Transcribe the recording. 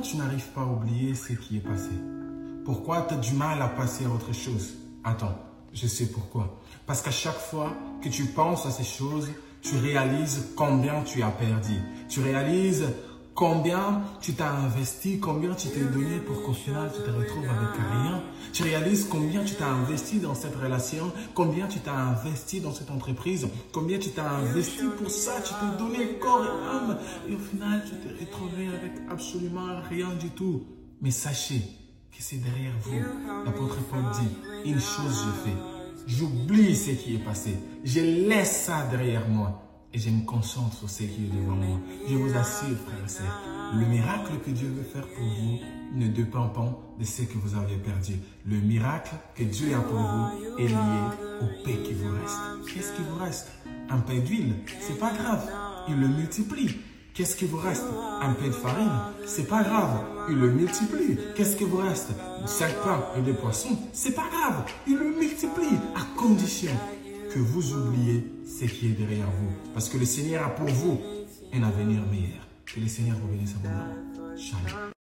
tu n'arrives pas à oublier ce qui est passé? Pourquoi tu as du mal à passer à autre chose? Attends, je sais pourquoi. Parce qu'à chaque fois que tu penses à ces choses, tu réalises combien tu as perdu. Tu réalises combien tu t'as investi, combien tu t'es donné pour qu'au final tu te retrouves avec rien. Tu réalises combien tu t'as investi dans cette relation, combien tu t'as investi dans cette entreprise, combien tu t'as investi pour ça, tu t'es donné corps et âme. Et au final, tu t'es retrouvé avec absolument rien du tout. Mais sachez que c'est derrière vous. L'apôtre Paul dit, une chose je fais. J'oublie ce qui est passé. Je laisse ça derrière moi et je me concentre sur ce qui est devant moi. Je vous assure, frères et le miracle que Dieu veut faire pour vous ne dépend pas de ce que vous avez perdu. Le miracle que Dieu a pour vous est lié au paix qui vous reste. Qu'est-ce qui vous reste? Un pain d'huile, c'est pas grave. Il le multiplie. Qu'est-ce qui vous reste? Un peu de farine C'est pas grave. Il le multiplie. Qu'est-ce qui vous reste? Cinq pains et des poissons C'est pas grave. Il le multiplie à condition que vous oubliez ce qui est derrière vous. Parce que le Seigneur a pour vous un avenir meilleur. Que le Seigneur vous bénisse abondamment. Shalom.